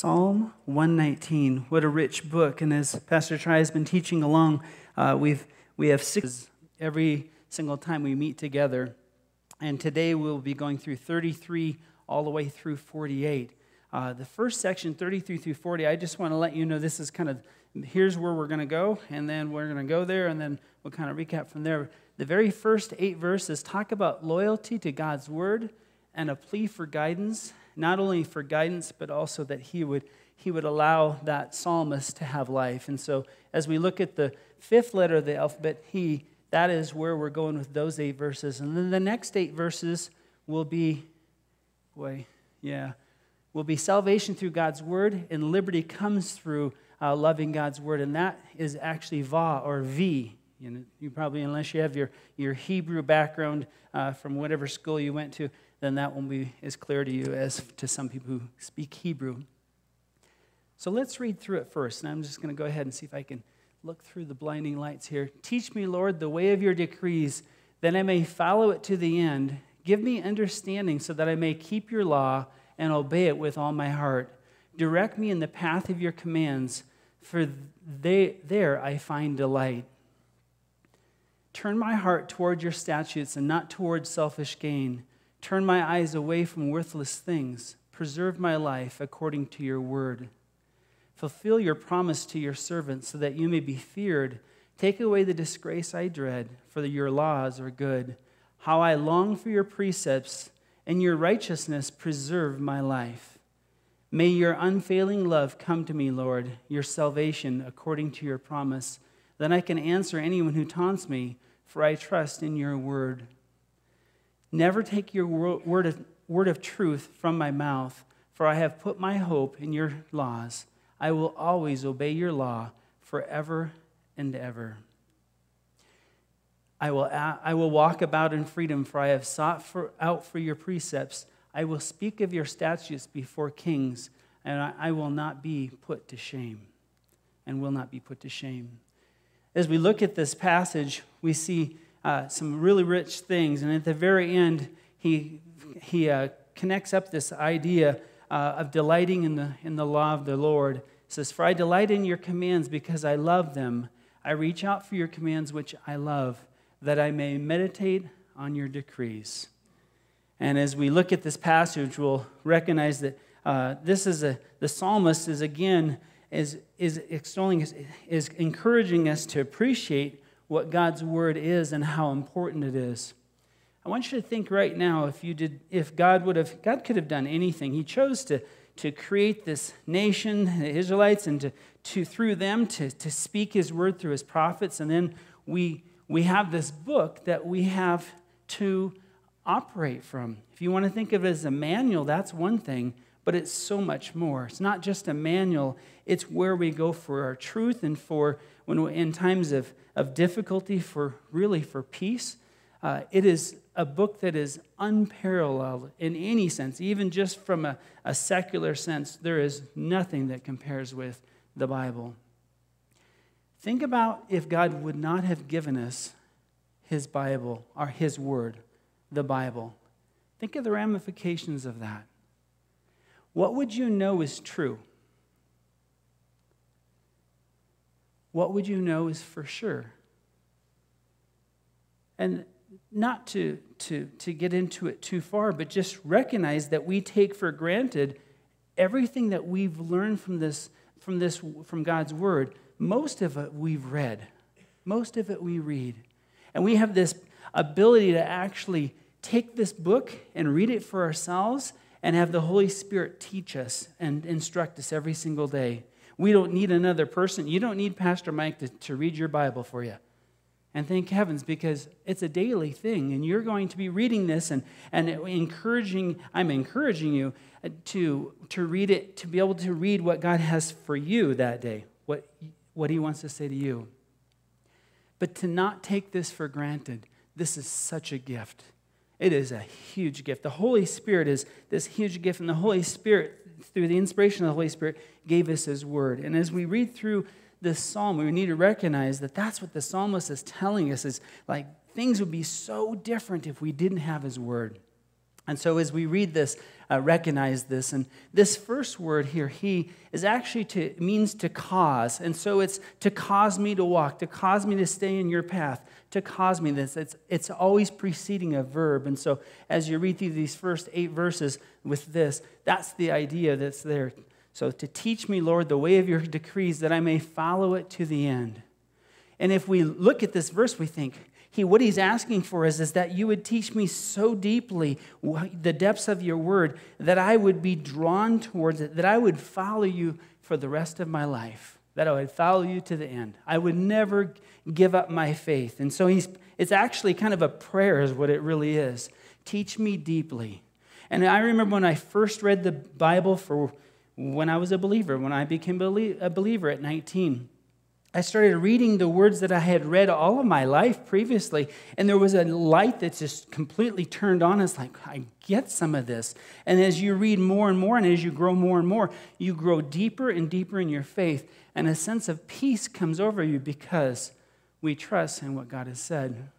Psalm 119. What a rich book. And as Pastor Tri has been teaching along, uh, we've, we have six every single time we meet together. And today we'll be going through 33 all the way through 48. Uh, the first section, 33 through 40, I just want to let you know this is kind of here's where we're going to go, and then we're going to go there, and then we'll kind of recap from there. The very first eight verses talk about loyalty to God's word and a plea for guidance not only for guidance, but also that he would, he would allow that psalmist to have life. And so as we look at the fifth letter of the alphabet, he, that is where we're going with those eight verses. And then the next eight verses will be, boy, yeah, will be salvation through God's word, and liberty comes through uh, loving God's word. And that is actually va or v. You, know, you probably, unless you have your, your Hebrew background uh, from whatever school you went to, then that won't be as clear to you as to some people who speak Hebrew. So let's read through it first. And I'm just going to go ahead and see if I can look through the blinding lights here. Teach me, Lord, the way of your decrees, that I may follow it to the end. Give me understanding so that I may keep your law and obey it with all my heart. Direct me in the path of your commands, for they, there I find delight. Turn my heart toward your statutes and not toward selfish gain. Turn my eyes away from worthless things. Preserve my life according to your word. Fulfill your promise to your servant so that you may be feared. Take away the disgrace I dread, for your laws are good. How I long for your precepts, and your righteousness preserve my life. May your unfailing love come to me, Lord, your salvation according to your promise. Then I can answer anyone who taunts me, for I trust in your word. Never take your word of, word of truth from my mouth, for I have put my hope in your laws. I will always obey your law forever and ever. I will, I will walk about in freedom, for I have sought for, out for your precepts. I will speak of your statutes before kings, and I, I will not be put to shame. And will not be put to shame. As we look at this passage, we see uh, some really rich things. And at the very end, he, he uh, connects up this idea uh, of delighting in the, in the law of the Lord. He says, For I delight in your commands because I love them. I reach out for your commands, which I love, that I may meditate on your decrees. And as we look at this passage, we'll recognize that uh, this is a, the psalmist is again, is, is extolling, is, is encouraging us to appreciate what God's word is and how important it is. I want you to think right now if you did if God would have God could have done anything. He chose to to create this nation, the Israelites, and to, to through them to, to speak his word through his prophets. And then we we have this book that we have to operate from. If you want to think of it as a manual, that's one thing, but it's so much more. It's not just a manual, it's where we go for our truth and for when we're in times of of difficulty for really for peace. Uh, it is a book that is unparalleled in any sense, even just from a, a secular sense. There is nothing that compares with the Bible. Think about if God would not have given us his Bible, or his word, the Bible. Think of the ramifications of that. What would you know is true? what would you know is for sure? And not to, to, to get into it too far, but just recognize that we take for granted everything that we've learned from this, from this from God's word. Most of it we've read. Most of it we read. And we have this ability to actually take this book and read it for ourselves and have the Holy Spirit teach us and instruct us every single day. We don't need another person. You don't need Pastor Mike to, to read your Bible for you. And thank heavens because it's a daily thing, and you're going to be reading this and, and encouraging, I'm encouraging you to, to read it, to be able to read what God has for you that day, what, what He wants to say to you. But to not take this for granted, this is such a gift. It is a huge gift. The Holy Spirit is this huge gift, and the Holy Spirit through the inspiration of the Holy Spirit, gave us His word. And as we read through this psalm, we need to recognize that that's what the psalmist is telling us is like things would be so different if we didn't have His word. And so as we read this, uh, recognize this. And this first word here, he, is actually to means to cause. And so it's to cause me to walk, to cause me to stay in your path, to cause me this. It's, it's always preceding a verb. And so as you read through these first eight verses with this, that's the idea that's there. So to teach me, Lord, the way of your decrees that I may follow it to the end. And if we look at this verse, we think, he, what he's asking for is, is that you would teach me so deeply the depths of your word that I would be drawn towards it, that I would follow you for the rest of my life, that I would follow you to the end. I would never give up my faith. And so he's, it's actually kind of a prayer, is what it really is. Teach me deeply. And I remember when I first read the Bible for when I was a believer, when I became a believer at 19. I started reading the words that I had read all of my life previously, and there was a light that just completely turned on. It's like, I get some of this. And as you read more and more, and as you grow more and more, you grow deeper and deeper in your faith, and a sense of peace comes over you because we trust in what God has said.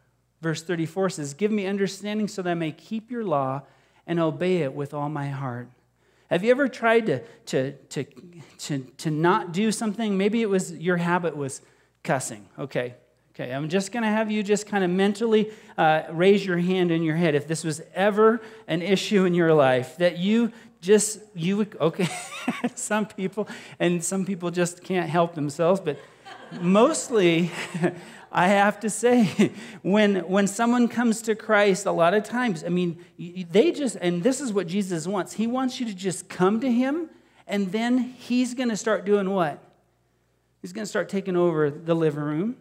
Verse 34 says, Give me understanding so that I may keep your law and obey it with all my heart. Have you ever tried to, to, to, to, to not do something? Maybe it was your habit was cussing. Okay, okay. I'm just going to have you just kind of mentally uh, raise your hand in your head if this was ever an issue in your life that you just, you would, okay, some people, and some people just can't help themselves, but mostly, I have to say, when, when someone comes to Christ, a lot of times, I mean, they just, and this is what Jesus wants. He wants you to just come to Him, and then He's going to start doing what? He's going to start taking over the living room,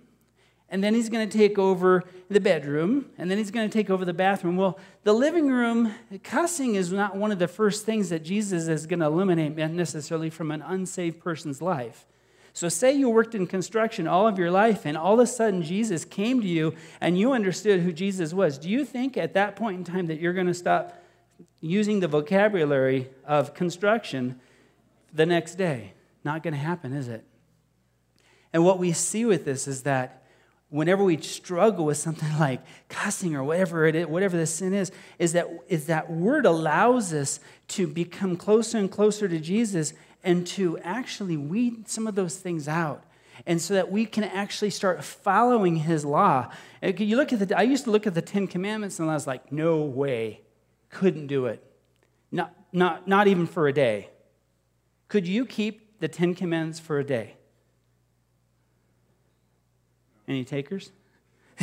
and then He's going to take over the bedroom, and then He's going to take over the bathroom. Well, the living room, cussing is not one of the first things that Jesus is going to eliminate necessarily from an unsaved person's life. So, say you worked in construction all of your life, and all of a sudden Jesus came to you and you understood who Jesus was. Do you think at that point in time that you're going to stop using the vocabulary of construction the next day? Not going to happen, is it? And what we see with this is that whenever we struggle with something like cussing or whatever it is, whatever the sin is, is that, is that word allows us to become closer and closer to Jesus and to actually weed some of those things out and so that we can actually start following his law. You look at the, I used to look at the Ten Commandments and I was like, no way, couldn't do it. Not, not, not even for a day. Could you keep the Ten Commandments for a day? Any takers?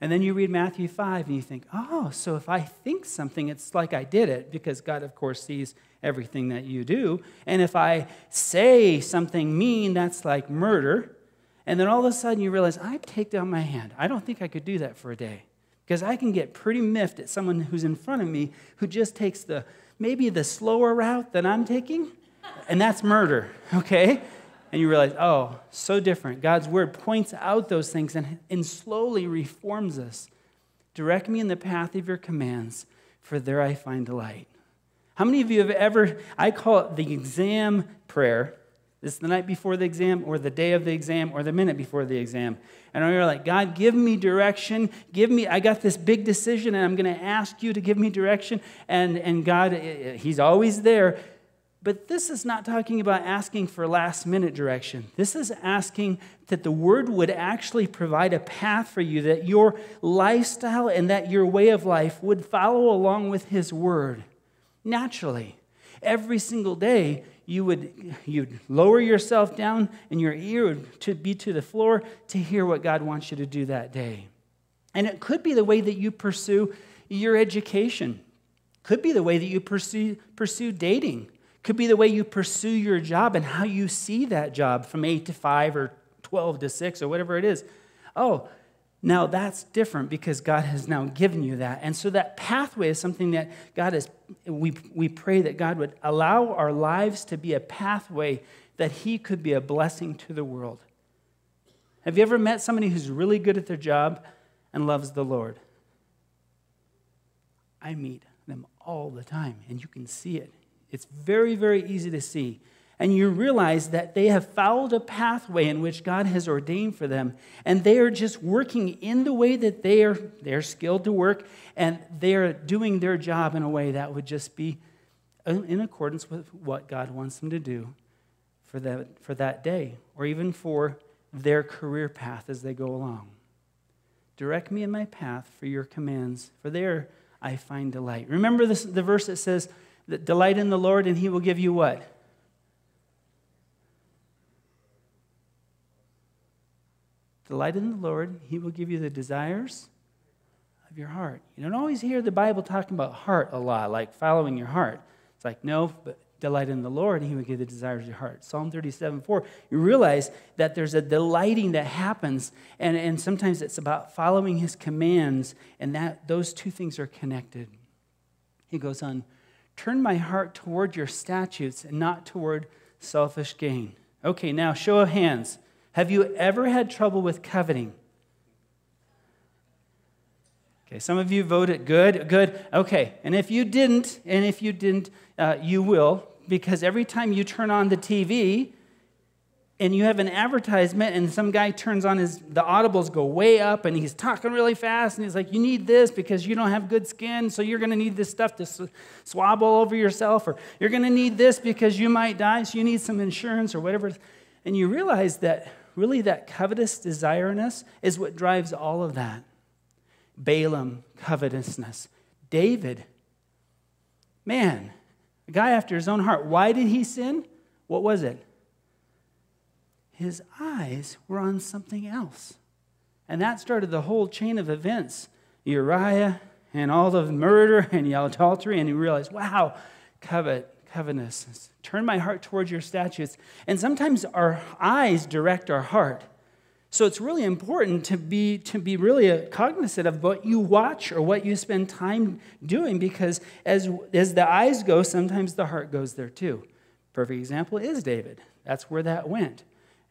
and then you read Matthew 5 and you think, oh, so if I think something, it's like I did it because God, of course, sees everything that you do. And if I say something mean, that's like murder. And then all of a sudden you realize, I take down my hand. I don't think I could do that for a day. Because I can get pretty miffed at someone who's in front of me who just takes the maybe the slower route than I'm taking, and that's murder, okay? And you realize, oh, so different. God's word points out those things and, and slowly reforms us. Direct me in the path of your commands, for there I find delight. How many of you have ever, I call it the exam prayer. This is the night before the exam, or the day of the exam, or the minute before the exam. And you're like, God, give me direction. Give me, I got this big decision, and I'm going to ask you to give me direction. And, and God, eh, eh, He's always there. But this is not talking about asking for last minute direction. This is asking that the Word would actually provide a path for you, that your lifestyle and that your way of life would follow along with His Word naturally. Every single day, you would you'd lower yourself down and your ear would to be to the floor to hear what God wants you to do that day. And it could be the way that you pursue your education. Could be the way that you pursue, pursue dating. Could be the way you pursue your job and how you see that job from 8 to 5 or 12 to 6 or whatever it is. Oh, now that's different because God has now given you that. And so that pathway is something that God is, we, we pray that God would allow our lives to be a pathway that He could be a blessing to the world. Have you ever met somebody who's really good at their job and loves the Lord? I meet them all the time, and you can see it. It's very, very easy to see. and you realize that they have followed a pathway in which God has ordained for them, and they are just working in the way that they are they're skilled to work, and they are doing their job in a way that would just be in accordance with what God wants them to do for that, for that day, or even for their career path as they go along. Direct me in my path for your commands, for there I find delight. Remember this, the verse that says, that delight in the Lord, and he will give you what? Delight in the Lord, he will give you the desires of your heart. You don't always hear the Bible talking about heart a lot, like following your heart. It's like, no, but delight in the Lord, and he will give the desires of your heart. Psalm 37 4, you realize that there's a delighting that happens, and, and sometimes it's about following his commands, and that those two things are connected. He goes on, turn my heart toward your statutes and not toward selfish gain. Okay, now show of hands. Have you ever had trouble with coveting? Okay, some of you voted good, good. Okay, and if you didn't, and if you didn't, uh, you will, because every time you turn on the TV and you have an advertisement, and some guy turns on his, the audibles go way up, and he's talking really fast, and he's like, You need this because you don't have good skin, so you're gonna need this stuff to swab all over yourself, or you're gonna need this because you might die, so you need some insurance or whatever. And you realize that really that covetous desireness is what drives all of that. Balaam, covetousness. David, man, a guy after his own heart. Why did he sin? What was it? His eyes were on something else. And that started the whole chain of events. Uriah and all the murder and adultery, and he realized, wow, covet, covetousness. Turn my heart towards your statutes. And sometimes our eyes direct our heart. So it's really important to be, to be really cognizant of what you watch or what you spend time doing because as, as the eyes go, sometimes the heart goes there too. Perfect example is David. That's where that went.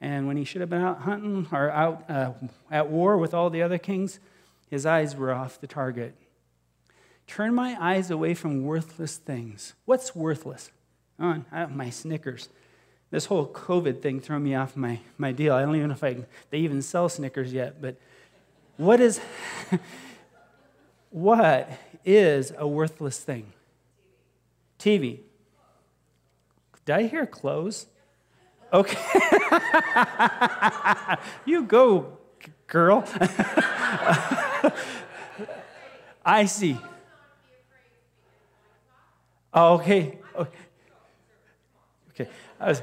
And when he should have been out hunting or out uh, at war with all the other kings, his eyes were off the target. Turn my eyes away from worthless things. What's worthless? Oh, my Snickers. This whole COVID thing threw me off my, my deal. I don't even know if I, they even sell Snickers yet, but what is, what is a worthless thing? TV. Did I hear clothes? Okay. you go, girl. I see. Oh, okay. Okay. I was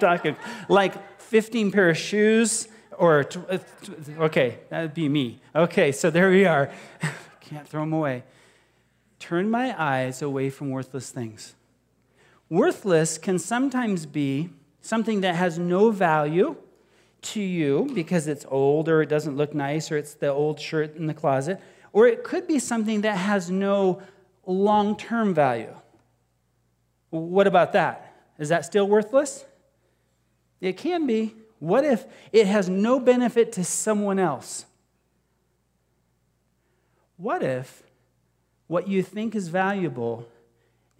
talking like 15 pair of shoes or, uh, okay, that'd be me. Okay, so there we are. Can't throw them away. Turn my eyes away from worthless things. Worthless can sometimes be something that has no value to you because it's old or it doesn't look nice or it's the old shirt in the closet, or it could be something that has no long term value. What about that? Is that still worthless? It can be. What if it has no benefit to someone else? What if what you think is valuable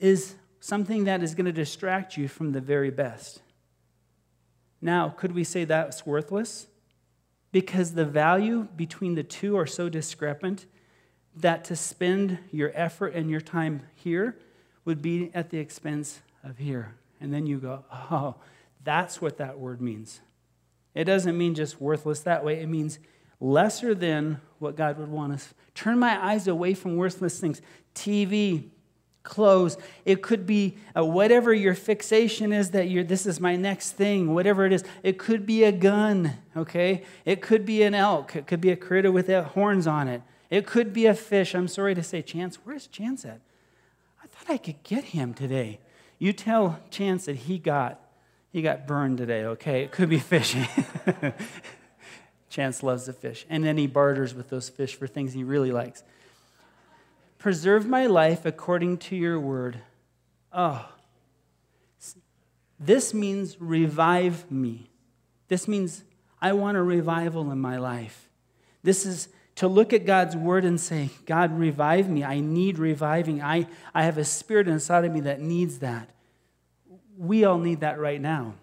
is something that is going to distract you from the very best? Now, could we say that's worthless? Because the value between the two are so discrepant that to spend your effort and your time here would be at the expense of here. And then you go, oh, that's what that word means. It doesn't mean just worthless that way, it means lesser than what God would want us. Turn my eyes away from worthless things. TV, clothes. It could be uh, whatever your fixation is that you're, this is my next thing, whatever it is. It could be a gun, okay? It could be an elk. It could be a critter with horns on it. It could be a fish. I'm sorry to say, Chance, where's Chance at? I thought I could get him today. You tell Chance that he got he got burned today, okay? It could be fishing. Chance loves the fish. And then he barters with those fish for things he really likes. Preserve my life according to your word. Oh. This means revive me. This means I want a revival in my life. This is to look at God's word and say, God, revive me. I need reviving. I, I have a spirit inside of me that needs that. We all need that right now.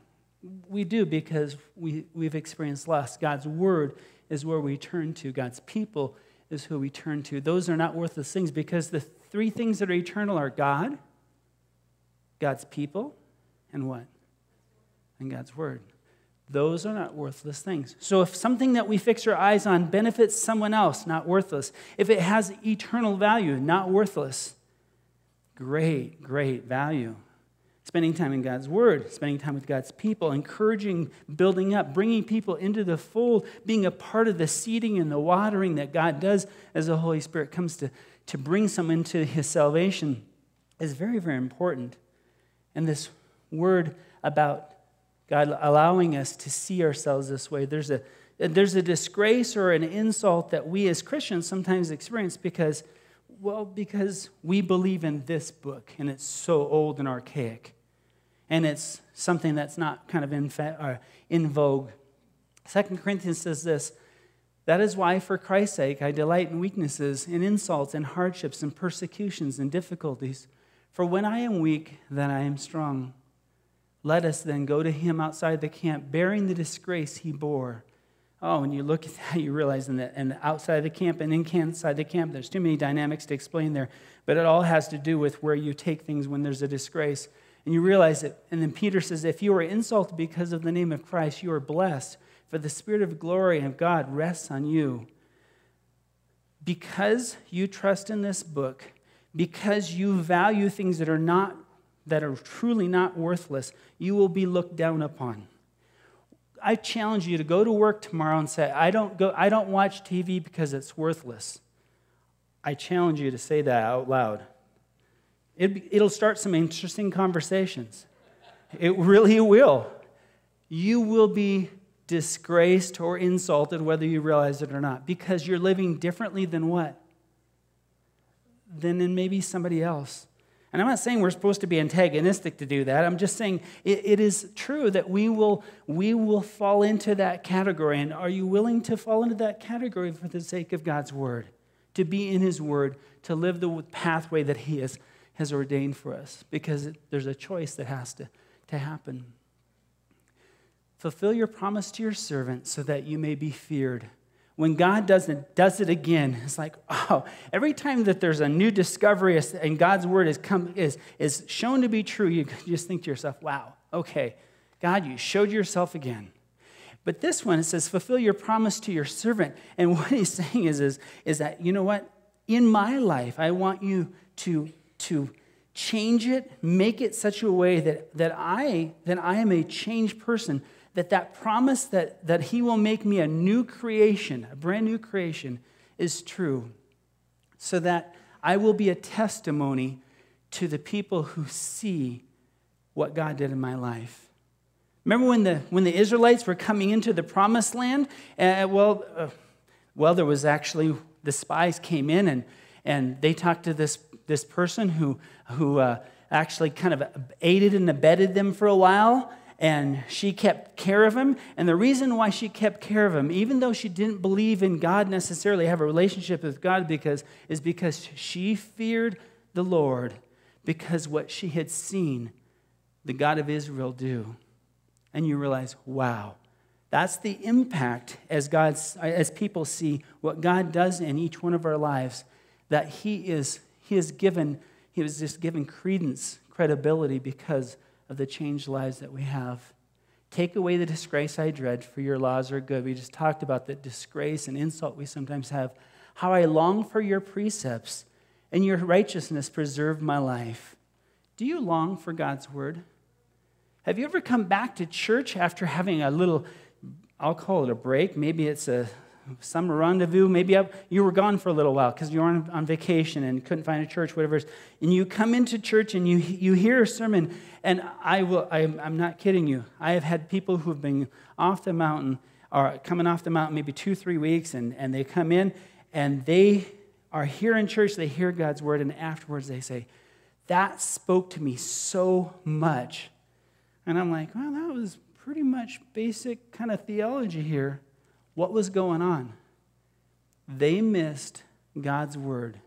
We do because we, we've experienced loss. God's word is where we turn to, God's people is who we turn to. Those are not worthless things because the three things that are eternal are God, God's people, and what? And God's word. Those are not worthless things. So if something that we fix our eyes on benefits someone else, not worthless. If it has eternal value, not worthless. Great, great value. Spending time in God's Word, spending time with God's people, encouraging, building up, bringing people into the fold, being a part of the seeding and the watering that God does as the Holy Spirit comes to, to bring someone to His salvation is very, very important. And this word about God allowing us to see ourselves this way. There's a, there's a disgrace or an insult that we as Christians sometimes experience because, well, because we believe in this book and it's so old and archaic. And it's something that's not kind of in, fa- uh, in vogue. Second Corinthians says this That is why, for Christ's sake, I delight in weaknesses, in insults, in hardships, in persecutions, and difficulties. For when I am weak, then I am strong. Let us then go to him outside the camp, bearing the disgrace he bore. Oh, when you look at that, you realize in the, and outside the camp and inside the camp, there's too many dynamics to explain there. But it all has to do with where you take things when there's a disgrace. And you realize it. And then Peter says, If you are insulted because of the name of Christ, you are blessed, for the Spirit of glory of God rests on you. Because you trust in this book, because you value things that are not that are truly not worthless, you will be looked down upon. I challenge you to go to work tomorrow and say, I don't, go, I don't watch TV because it's worthless. I challenge you to say that out loud. It, it'll start some interesting conversations. It really will. You will be disgraced or insulted whether you realize it or not because you're living differently than what? Than in maybe somebody else. And I'm not saying we're supposed to be antagonistic to do that. I'm just saying it, it is true that we will, we will fall into that category. And are you willing to fall into that category for the sake of God's word? To be in his word, to live the pathway that he has, has ordained for us? Because there's a choice that has to, to happen. Fulfill your promise to your servant so that you may be feared when God does it, does it again, it's like, oh, every time that there's a new discovery and God's word is, come, is, is shown to be true, you just think to yourself, wow, okay, God, you showed yourself again. But this one, it says, fulfill your promise to your servant. And what he's saying is, is, is that, you know what? In my life, I want you to, to change it, make it such a way that, that, I, that I am a changed person that that promise that, that he will make me a new creation, a brand new creation, is true, so that I will be a testimony to the people who see what God did in my life. Remember when the, when the Israelites were coming into the promised land? Uh, well, uh, well, there was actually, the spies came in and, and they talked to this, this person who, who uh, actually kind of aided and abetted them for a while and she kept care of him. And the reason why she kept care of him, even though she didn't believe in God necessarily, have a relationship with God, because is because she feared the Lord, because what she had seen the God of Israel do. And you realize, wow, that's the impact as God's as people see what God does in each one of our lives, that He is He has given, He was just given credence, credibility because of the changed lives that we have. Take away the disgrace I dread, for your laws are good. We just talked about the disgrace and insult we sometimes have. How I long for your precepts, and your righteousness preserve my life. Do you long for God's word? Have you ever come back to church after having a little, I'll call it a break, maybe it's a summer rendezvous. Maybe you were gone for a little while because you were on, on, vacation and couldn't find a church, whatever. And you come into church and you, you hear a sermon, and I will, I, I'm not kidding you. I have had people who have been off the mountain or coming off the mountain maybe two, three weeks, and, and they come in and they are here in church, they hear God's word, and afterwards they say, That spoke to me so much. And I'm like, Well, that was pretty much basic kind of theology here what was going on? they missed God's word.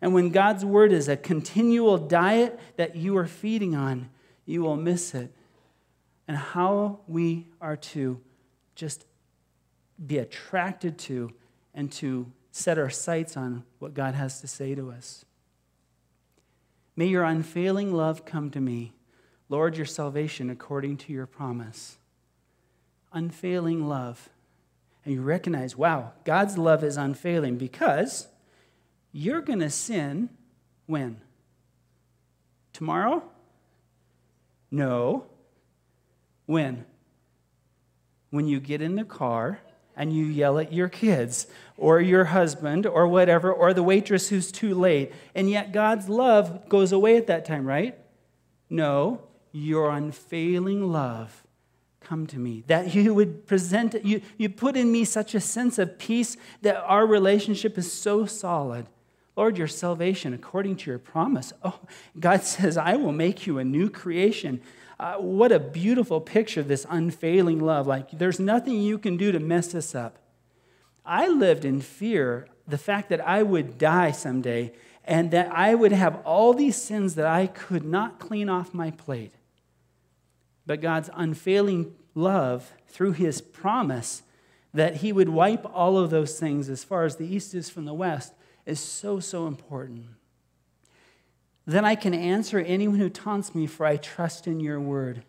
And when God's word is a continual diet that you are feeding on, you will miss it. And how we are to just be attracted to and to set our sights on what God has to say to us. May your unfailing love come to me, Lord, your salvation according to your promise. Unfailing love. And you recognize, wow, God's love is unfailing because you're going to sin when? Tomorrow? No. When? When you get in the car and you yell at your kids or your husband or whatever, or the waitress who's too late. And yet God's love goes away at that time, right? No, your unfailing love come to me. That you would present, you, you put in me such a sense of peace that our relationship is so solid Lord, your salvation according to your promise. Oh, God says, I will make you a new creation. Uh, what a beautiful picture, this unfailing love. Like, there's nothing you can do to mess this up. I lived in fear the fact that I would die someday and that I would have all these sins that I could not clean off my plate. But God's unfailing love through his promise that he would wipe all of those things as far as the east is from the west is so, so important. Then I can answer anyone who taunts me, for I trust in your word.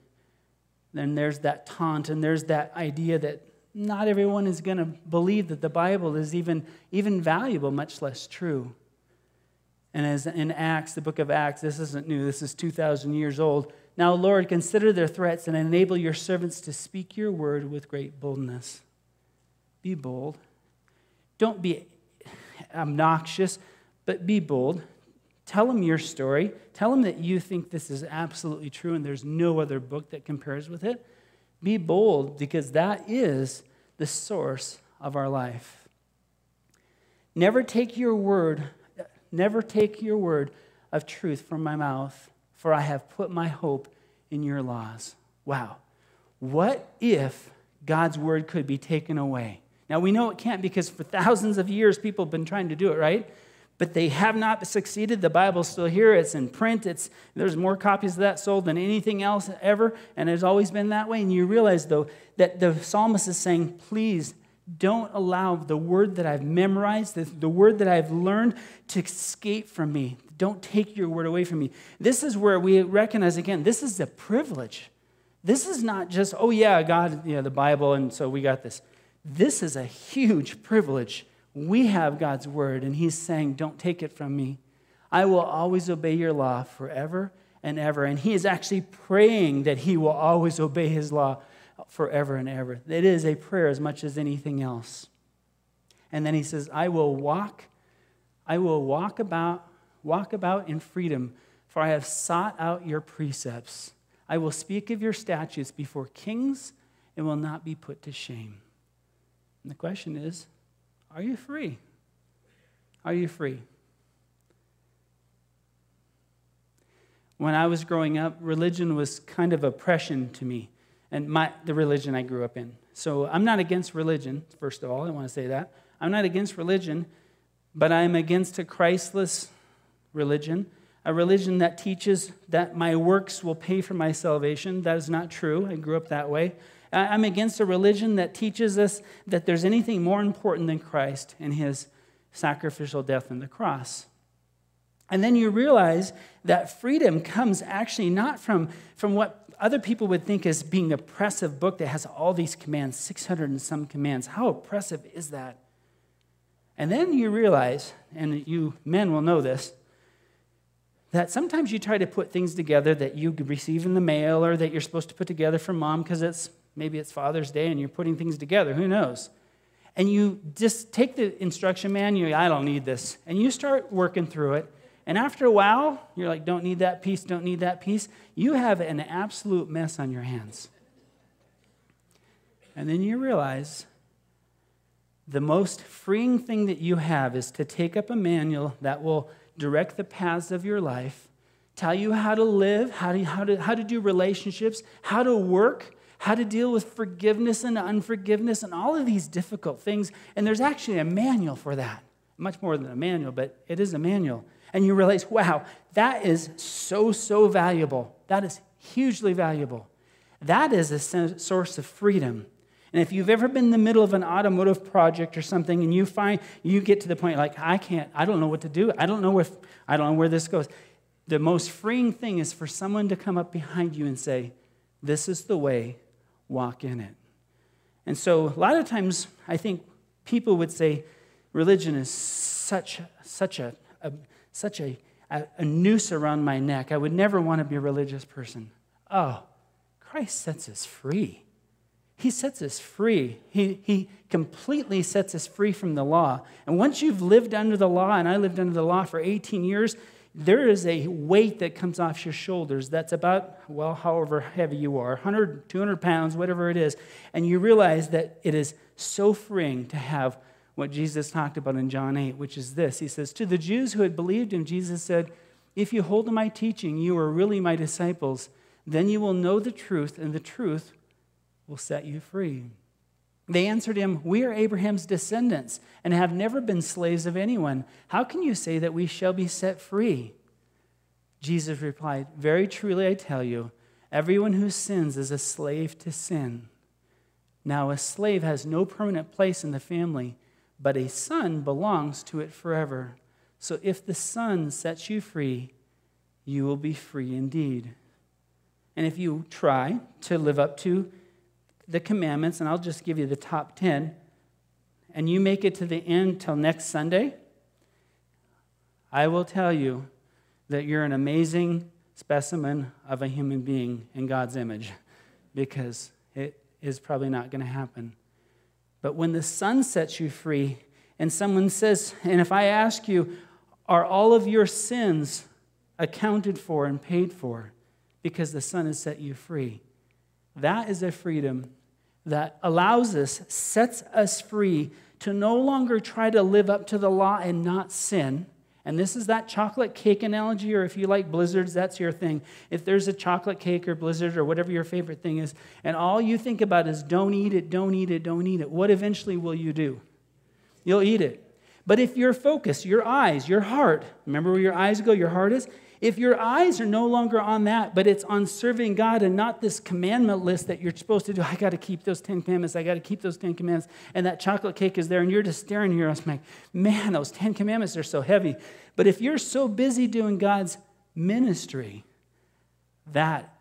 Then there's that taunt, and there's that idea that not everyone is going to believe that the Bible is even, even valuable, much less true. And as in Acts, the book of Acts, this isn't new, this is 2,000 years old. Now, Lord, consider their threats and enable your servants to speak your word with great boldness. Be bold. Don't be obnoxious, but be bold. Tell them your story. Tell them that you think this is absolutely true and there's no other book that compares with it. Be bold because that is the source of our life. Never take your word, never take your word of truth from my mouth, for I have put my hope in your laws. Wow. What if God's word could be taken away? Now, we know it can't because for thousands of years people have been trying to do it, right? But they have not succeeded. The Bible's still here. It's in print. It's, there's more copies of that sold than anything else ever, and it's always been that way. And you realize, though, that the psalmist is saying, please don't allow the word that I've memorized, the, the word that I've learned to escape from me. Don't take your word away from me. This is where we recognize again, this is a privilege. This is not just, oh, yeah, God, you know, the Bible, and so we got this. This is a huge privilege. We have God's word, and He's saying, Don't take it from me. I will always obey your law forever and ever. And He is actually praying that He will always obey His law forever and ever. It is a prayer as much as anything else. And then He says, I will walk, I will walk about, walk about in freedom, for I have sought out your precepts. I will speak of your statutes before kings and will not be put to shame. And the question is are you free? Are you free? When I was growing up, religion was kind of oppression to me, and my, the religion I grew up in. So I'm not against religion, first of all, I want to say that. I'm not against religion, but I'm against a Christless religion, a religion that teaches that my works will pay for my salvation. That is not true. I grew up that way. I'm against a religion that teaches us that there's anything more important than Christ and his sacrificial death on the cross. And then you realize that freedom comes actually not from, from what other people would think as being oppressive book that has all these commands, 600 and some commands. How oppressive is that? And then you realize, and you men will know this, that sometimes you try to put things together that you receive in the mail or that you're supposed to put together for mom because it's Maybe it's Father's Day and you're putting things together. Who knows? And you just take the instruction manual, I don't need this. And you start working through it. And after a while, you're like, don't need that piece, don't need that piece. You have an absolute mess on your hands. And then you realize the most freeing thing that you have is to take up a manual that will direct the paths of your life, tell you how to live, how to, how to, how to do relationships, how to work, how to deal with forgiveness and unforgiveness and all of these difficult things. And there's actually a manual for that. Much more than a manual, but it is a manual. And you realize, wow, that is so, so valuable. That is hugely valuable. That is a source of freedom. And if you've ever been in the middle of an automotive project or something and you find you get to the point like I can't I don't know what to do. I don't know if I don't know where this goes. The most freeing thing is for someone to come up behind you and say, "This is the way, walk in it." And so a lot of times I think people would say religion is such such a, a such a, a, a noose around my neck. I would never want to be a religious person. Oh, Christ sets us free. He sets us free. He, he completely sets us free from the law. And once you've lived under the law, and I lived under the law for 18 years, there is a weight that comes off your shoulders that's about, well, however heavy you are 100, 200 pounds, whatever it is. And you realize that it is so freeing to have what Jesus talked about in John 8, which is this He says, To the Jews who had believed him, Jesus said, If you hold to my teaching, you are really my disciples. Then you will know the truth, and the truth will set you free. They answered him, We are Abraham's descendants and have never been slaves of anyone. How can you say that we shall be set free? Jesus replied, Very truly I tell you, everyone who sins is a slave to sin. Now, a slave has no permanent place in the family, but a son belongs to it forever. So if the son sets you free, you will be free indeed. And if you try to live up to the commandments, and I'll just give you the top 10, and you make it to the end till next Sunday, I will tell you that you're an amazing specimen of a human being in God's image because it is probably not going to happen. But when the Son sets you free, and someone says, and if I ask you, are all of your sins accounted for and paid for? because the Son has set you free. That is a freedom that allows us, sets us free to no longer try to live up to the law and not sin. And this is that chocolate cake analogy, or if you like blizzards, that's your thing. If there's a chocolate cake or blizzard or whatever your favorite thing is, and all you think about is don't eat it, don't eat it, don't eat it, what eventually will you do? You'll eat it. But if your focus, your eyes, your heart, remember where your eyes go, your heart is? If your eyes are no longer on that, but it's on serving God and not this commandment list that you're supposed to do, I got to keep those 10 commandments, I got to keep those 10 commandments, and that chocolate cake is there, and you're just staring here, I was like, man, those 10 commandments are so heavy. But if you're so busy doing God's ministry, that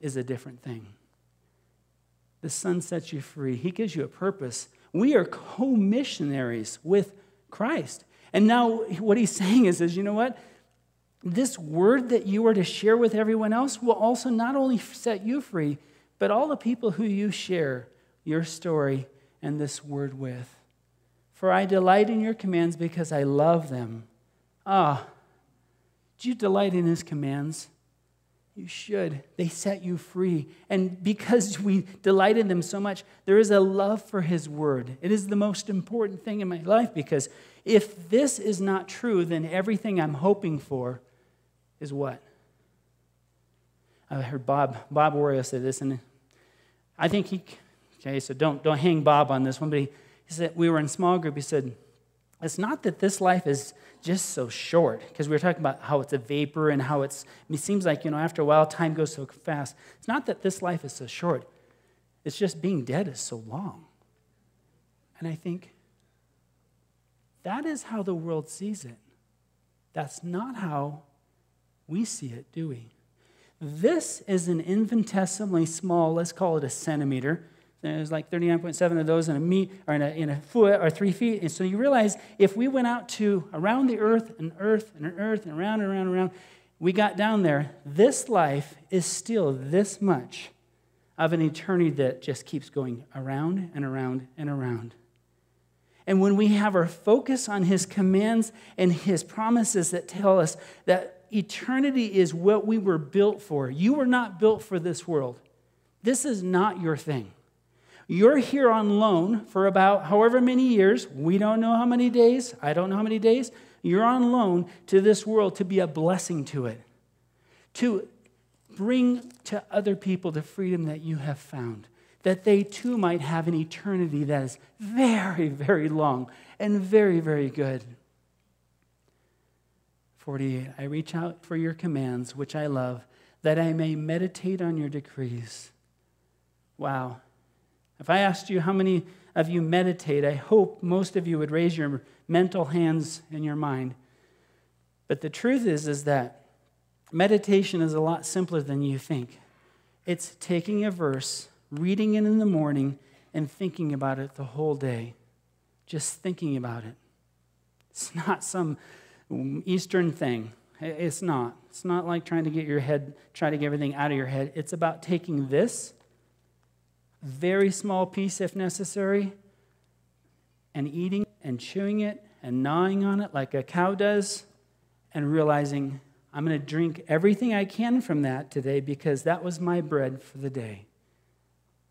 is a different thing. The Son sets you free, He gives you a purpose. We are co missionaries with Christ. And now, what he's saying is, is you know what? This word that you are to share with everyone else will also not only set you free, but all the people who you share your story and this word with. For I delight in your commands because I love them. Ah, do you delight in his commands? You should. They set you free. And because we delight in them so much, there is a love for his word. It is the most important thing in my life because if this is not true, then everything I'm hoping for is what? I heard Bob, Bob Wario say this, and I think he, okay, so don't, don't hang Bob on this one, but he, he said, we were in small group, he said, it's not that this life is just so short, because we were talking about how it's a vapor and how it's, it seems like, you know, after a while, time goes so fast. It's not that this life is so short, it's just being dead is so long. And I think, that is how the world sees it. That's not how we see it, do we? This is an infinitesimally small, let's call it a centimeter. There's like 39.7 of those in a meet or in a, in a foot or three feet. And so you realize if we went out to around the earth and earth and earth and around and around and around, we got down there, this life is still this much of an eternity that just keeps going around and around and around. And when we have our focus on his commands and his promises that tell us that eternity is what we were built for. You were not built for this world. This is not your thing. You're here on loan for about however many years. We don't know how many days. I don't know how many days. You're on loan to this world to be a blessing to it, to bring to other people the freedom that you have found, that they too might have an eternity that is very, very long and very, very good. 48. I reach out for your commands, which I love, that I may meditate on your decrees. Wow. If I asked you how many of you meditate, I hope most of you would raise your mental hands in your mind. But the truth is, is that meditation is a lot simpler than you think. It's taking a verse, reading it in the morning, and thinking about it the whole day. Just thinking about it. It's not some Eastern thing. It's not. It's not like trying to get your head, try to get everything out of your head. It's about taking this, very small piece if necessary, and eating and chewing it and gnawing on it like a cow does, and realizing I'm going to drink everything I can from that today because that was my bread for the day.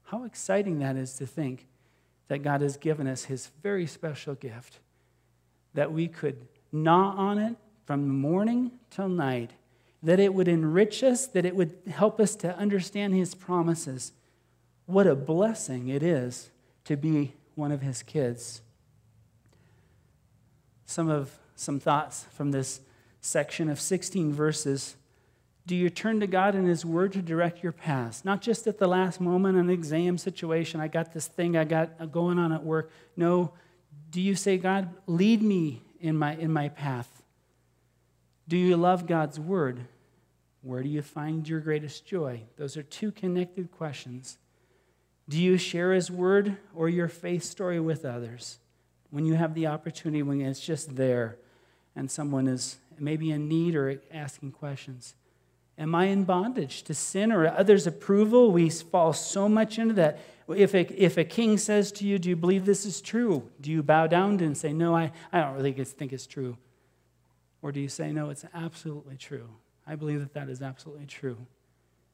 How exciting that is to think that God has given us his very special gift, that we could gnaw on it from morning till night, that it would enrich us, that it would help us to understand his promises. What a blessing it is to be one of his kids. Some of some thoughts from this section of 16 verses. Do you turn to God and His Word to direct your paths? Not just at the last moment, an exam situation, I got this thing I got uh, going on at work. No, do you say, God, lead me in my, in my path? Do you love God's Word? Where do you find your greatest joy? Those are two connected questions. Do you share His Word or your faith story with others? When you have the opportunity, when it's just there and someone is maybe in need or asking questions. Am I in bondage to sin or others' approval? We fall so much into that. If a, if a king says to you, Do you believe this is true? Do you bow down and say, No, I, I don't really think it's true? Or do you say, No, it's absolutely true? I believe that that is absolutely true.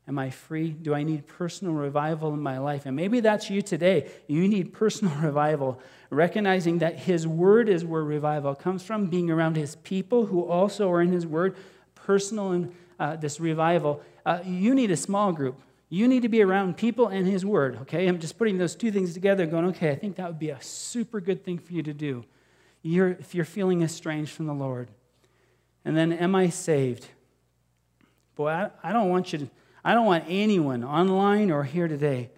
Am I free? Do I need personal revival in my life? And maybe that's you today. You need personal revival, recognizing that His Word is where revival comes from, being around His people who also are in His Word, personal in uh, this revival. Uh, you need a small group. You need to be around people and His Word, okay? I'm just putting those two things together, going, okay, I think that would be a super good thing for you to do you're, if you're feeling estranged from the Lord. And then, am I saved? Boy, I, I don't want you to I don't want anyone online or here today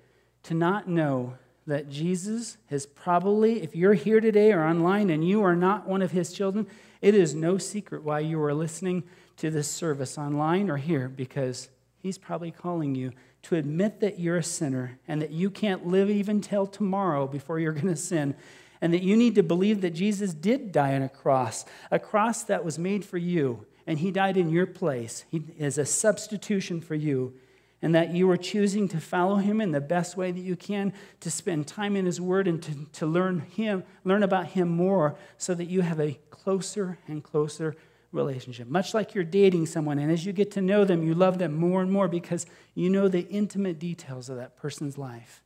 to not know that Jesus has probably, if you're here today or online and you are not one of his children, it is no secret why you are listening to this service online or here because he's probably calling you to admit that you're a sinner and that you can't live even till tomorrow before you're going to sin and that you need to believe that Jesus did die on a cross, a cross that was made for you, and he died in your place. He is a substitution for you. And that you are choosing to follow him in the best way that you can, to spend time in his word and to, to learn him, learn about him more so that you have a closer and closer relationship. Much like you're dating someone, and as you get to know them, you love them more and more because you know the intimate details of that person's life.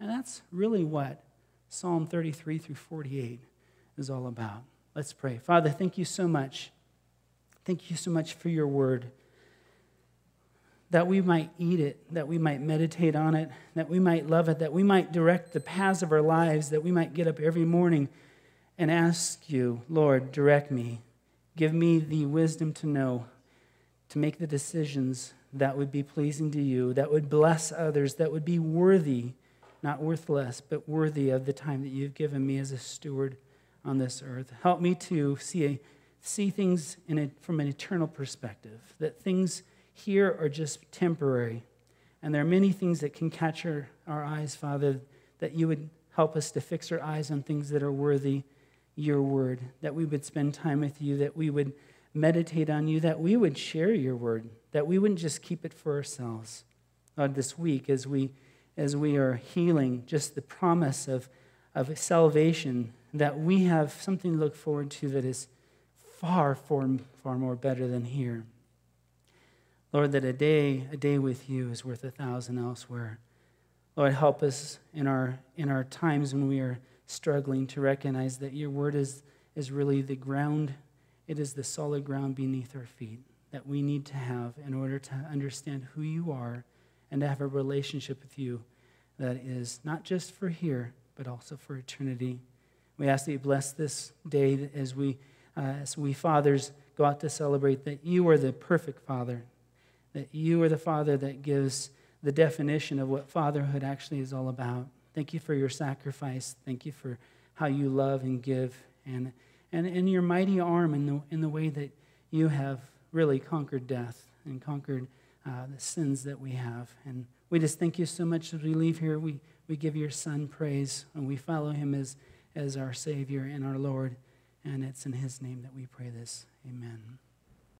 And that's really what Psalm 33 through 48 is all about. Let's pray. Father, thank you so much Thank you so much for your word. That we might eat it, that we might meditate on it, that we might love it, that we might direct the paths of our lives, that we might get up every morning and ask you, Lord, direct me. Give me the wisdom to know, to make the decisions that would be pleasing to you, that would bless others, that would be worthy, not worthless, but worthy of the time that you've given me as a steward on this earth. Help me to see a see things a, from an eternal perspective, that things here are just temporary. And there are many things that can catch our, our eyes, Father, that you would help us to fix our eyes on things that are worthy your word, that we would spend time with you, that we would meditate on you, that we would share your word, that we wouldn't just keep it for ourselves. Lord, this week, as we, as we are healing, just the promise of, of salvation, that we have something to look forward to that is far, far, far more better than here. Lord, that a day, a day with you is worth a thousand elsewhere. Lord, help us in our, in our times when we are struggling to recognize that your word is, is really the ground, it is the solid ground beneath our feet that we need to have in order to understand who you are and to have a relationship with you that is not just for here, but also for eternity. We ask that you bless this day as we, uh, as we fathers go out to celebrate that you are the perfect father, that you are the father that gives the definition of what fatherhood actually is all about. Thank you for your sacrifice. Thank you for how you love and give, and, and, and your mighty arm in the, in the way that you have really conquered death and conquered uh, the sins that we have. And we just thank you so much as we leave here. We, we give your son praise, and we follow him as, as our Savior and our Lord. And it's in his name that we pray this. Amen.